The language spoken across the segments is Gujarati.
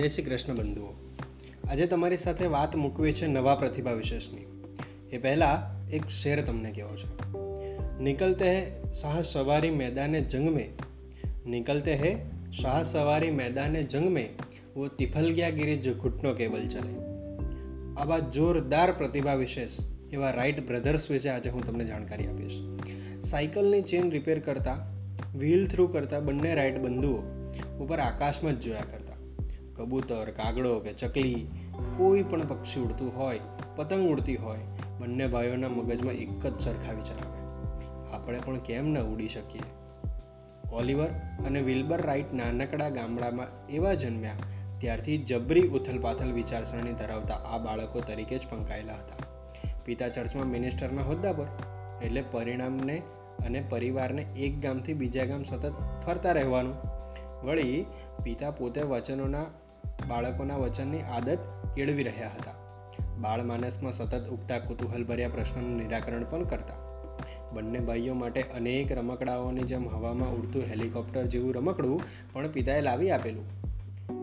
જય શ્રી કૃષ્ણ બંધુઓ. આજે તમારી સાથે વાત મૂકવી છે નવા પ્રતિભા વિશેષની. એ પહેલાં એક શેર તમને કહેવો છે. નિકલતે હે શાહ સવારી મેદાને જંગ મેં. નિકલતે હે સાહ સવારી મેદાને જંગ મેં. વો તિફલ ગયા ગીરી જો ઘૂંટનો કેબલ ચલે. આવા જોરદાર પ્રતિભા વિશેષ એવા રાઇટ બ્રધર્સ વિશે આજે હું તમને જાણકારી આપીશ. સાયકલની ચેન રિપેર કરતાં, વ્હીલ થ્રુ કરતા બંને રાઇડ બંધુઓ ઉપર આકાશમાં જ જોયા કરે. કબૂતર, કાગડો કે ચકલી કોઈ પણ પક્ષી ઉડતું હોય, પતંગ ઉડતી હોય, બંને ભાઈઓના મગજમાં એક જ સરખા વિચાર આવે. આપણે પણ કેમ ન ઉડી શકીએ? ઓલિવર અને વિલ્બર રાઇટ નાનકડા ગામડામાં એવા જન્મ્યા, ત્યારથી જબરી ઉથલપાથલ વિચારસરણી ધરાવતા આ બાળકો તરીકે જ પંકાયેલા હતા. પિતા ચર્ચમાં મિનિસ્ટરના હોદ્દા પર, એટલે પરિણામને અને પરિવારને એક ગામથી બીજા ગામ સતત ફરતા રહેવાનું. વળી, પિતા પોતે વચનોના બાળકોના વચનની આદત કેળવી રહ્યા હતા. બાળ માનસમાં સતત ઉગતા કુતૂહલભર્યા પ્રશ્નોનું નિરાકરણ પણ કરતા. બંને ભાઈઓ માટે અનેક રમકડાઓની જેમ હવામાં ઉડતું હેલિકોપ્ટર જેવું રમકડું પણ પિતાએ લાવી આપેલું.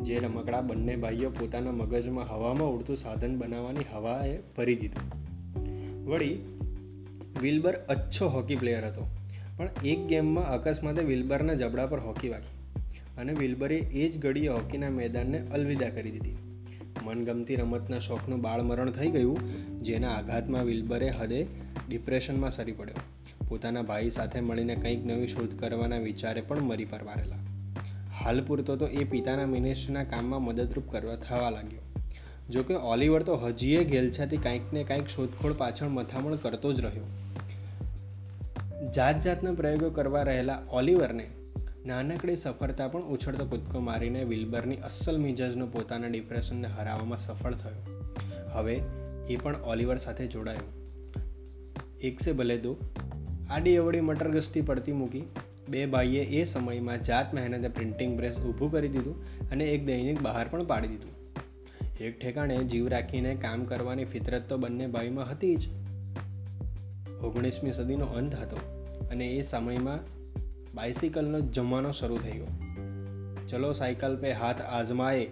જે રમકડા બંને ભાઈઓ પોતાના મગજમાં હવામાં ઉડતું સાધન બનાવવાની હવાએ ભરી દીધું. વળી, વિલ્બર અચ્છો હોકી પ્લેયર હતો, પણ એક ગેમમાં અકસ્માતે વિલ્બરના જબડા પર હોકી વાગી. અને વિલ્બરે એ જ ઘડીએ હોકીના મેદાનને અલવિદા કરી દીધી. મનગમતી રમતના શોખનું બાળમરણ થઈ ગયું, જેના આઘાતમાં વિલ્બરે હદે ડિપ્રેશનમાં સરી પડ્યો. પોતાના ભાઈ સાથે મળીને કંઈક નવી શોધ કરવાના વિચારે પણ મરી પરવારેલા. હાલ પૂરતો તો એ પિતાના મિનિસ્ટ્રીના કામમાં મદદરૂપ કરવા થવા લાગ્યો. જોકે ઓલિવર તો હજીએ ઘેલછાથી કાંઈક ને કાંઈક શોધખોળ પાછળ મથામણ કરતો જ રહ્યો. જાત જાતના પ્રયોગો કરવા રહેલા ઓલિવરને નાનકડી સફળતા પણ ઉછળતો કૂદકો મારીને વિલ્બરની અસલ મિજાજનો પોતાના ડિપ્રેશનને હરાવવામાં સફળ થયો. હવે એ પણ ઓલિવર સાથે જોડાયો. એક સે ભલે દો. આડી અવળી મટર ગસ્તી પડતી મૂકી બે ભાઈએ એ સમયમાં જાત મહેનતે પ્રિન્ટિંગ પ્રેસ ઊભું કરી દીધું અને એક દૈનિક બહાર પણ પાડી દીધું. એક ઠેકાણે જીવ રાખીને કામ કરવાની ફિતરત તો બંને ભાઈમાં હતી જ. ઓગણીસમી સદીનો અંત હતો અને એ સમયમાં બાઇસિકલનો જમાનો શરૂ થયો. ચલો સાયકલ પે હાથ આજમાએ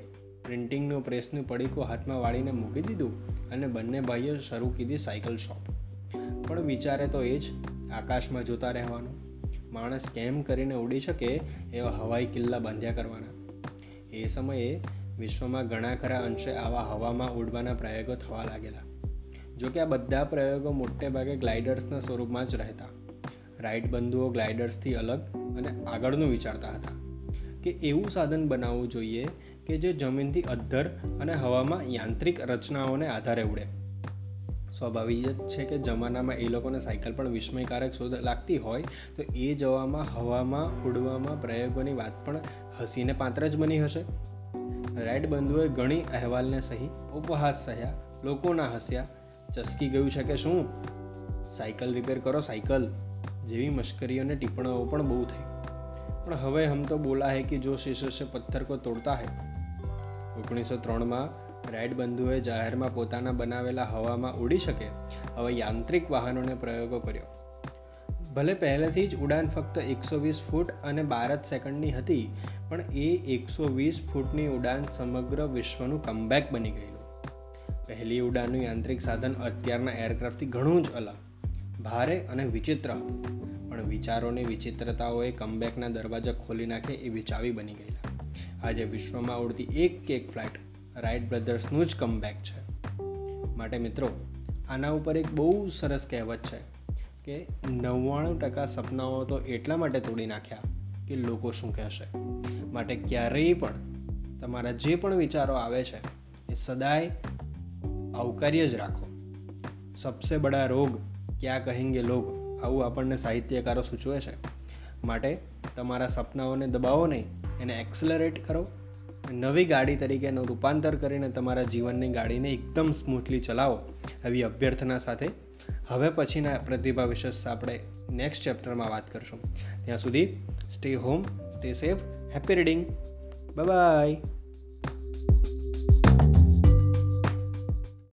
પ્રિન્ટિંગનું પ્રેસનું પડીકું હાથમાં વાળીને મૂકી દીધું અને બંને ભાઈઓ શરૂ કીધી સાયકલ શોપ. પણ વિચારે તો એ જ, આકાશમાં જોતા રહેવાનું. માણસ કેમ કરીને ઉડી શકે એવા હવાઈ કિલ્લા બાંધ્યા કરવાના. એ સમયે વિશ્વમાં ઘણા ખરા અંશે આવા હવામાં ઉડવાના પ્રયોગો થવા લાગેલા. જોકે આ બધા પ્રયોગો મોટે ભાગે ગ્લાઇડર્સના સ્વરૂપમાં જ રહેતા. રાઇટ બંધુઓ ગ્લાઇડર્સથી અલગ અને આગળનું વિચારતા હતા કે એવું સાધન બનાવવું જોઈએ કે જે જમીનથી અદ્ધર અને હવામાં યાંત્રિક રચનાઓને આધારે ઉડે. સ્વાભાવિક જ છે કે જમાનામાં એ લોકોને સાયકલ પણ વિસ્મયકારક શોધ લાગતી હોય તો એ જવામાં, હવામાં, ઉડવામાં પ્રયોગોની વાત પણ હસીને પાત્ર જ બની હશે. રાઇડ બંધુએ ઘણી અહેવાલને સહી, ઉપહાસ સહ્યા, લોકોના હસ્યા, ચસકી ગયું છે કે શું? સાયકલ રિપેર કરો, સાયકલ. જેવી મશ્કરીઓને ટિપ્પણીઓ પણ બહુ થઈ. પણ હવે હમ તો બોલા હે કે જો સે પથ્થર કો તોડતા હે. ઓગણીસો ત્રણમાં રાઇડ બંધુએ જાહેરમાં પોતાના બનાવેલા હવામાં ઉડી શકે હવે યાંત્રિક વાહનોને પ્રયોગો કર્યો. ભલે પહેલેથી જ ઉડાન ફક્ત એકસો વીસ ફૂટ અને બાર જ સેકન્ડની હતી, પણ એ એકસો વીસ ફૂટની ઉડાન સમગ્ર વિશ્વનું કમબેક બની ગયેલું. પહેલી ઉડાનનું યાંત્રિક સાધન અત્યારના એરક્રાફ્ટથી ઘણું જ અલગ. ભારે અને વિચિત્ર હતું. પણ વિચારોની વિચિત્રતાઓએ કમબેકના દરવાજા ખોલી નાખે એવી ચાવી બની ગયેલા આજે વિશ્વમાં ઉડતી એક એક ફ્લાઇટ રાઇટ બ્રધર્સનું જ કમબેક છે. માટે મિત્રો, આના ઉપર એક બહુ સરસ કહેવત છે કે નવ્વાણું ટકા સપનાઓ તો એટલા માટે તોડી નાખ્યા કે લોકો શું કહેશે? માટે ક્યારેય પણ તમારા જે પણ વિચારો આવે છે, એ સદાય આવકાર્ય જ રાખો. સબસે બડા રોગ ક્યાં કહેંગે લોગ આવું આપણને સાહિત્યકારો સૂચવે છે. માટે તમારા સપનાઓને દબાવો નહીં, એને એક્સલરેટ કરો. નવી ગાડી તરીકે એનું રૂપાંતર કરીને તમારા જીવનની ગાડીને એકદમ સ્મૂથલી ચલાવો. એવી અભ્યર્થના સાથે હવે પછીના પ્રતિભા વિશે આપણે નેક્સ્ટ ચેપ્ટરમાં વાત કરશું. ત્યાં સુધી stay home stay safe happy reading bye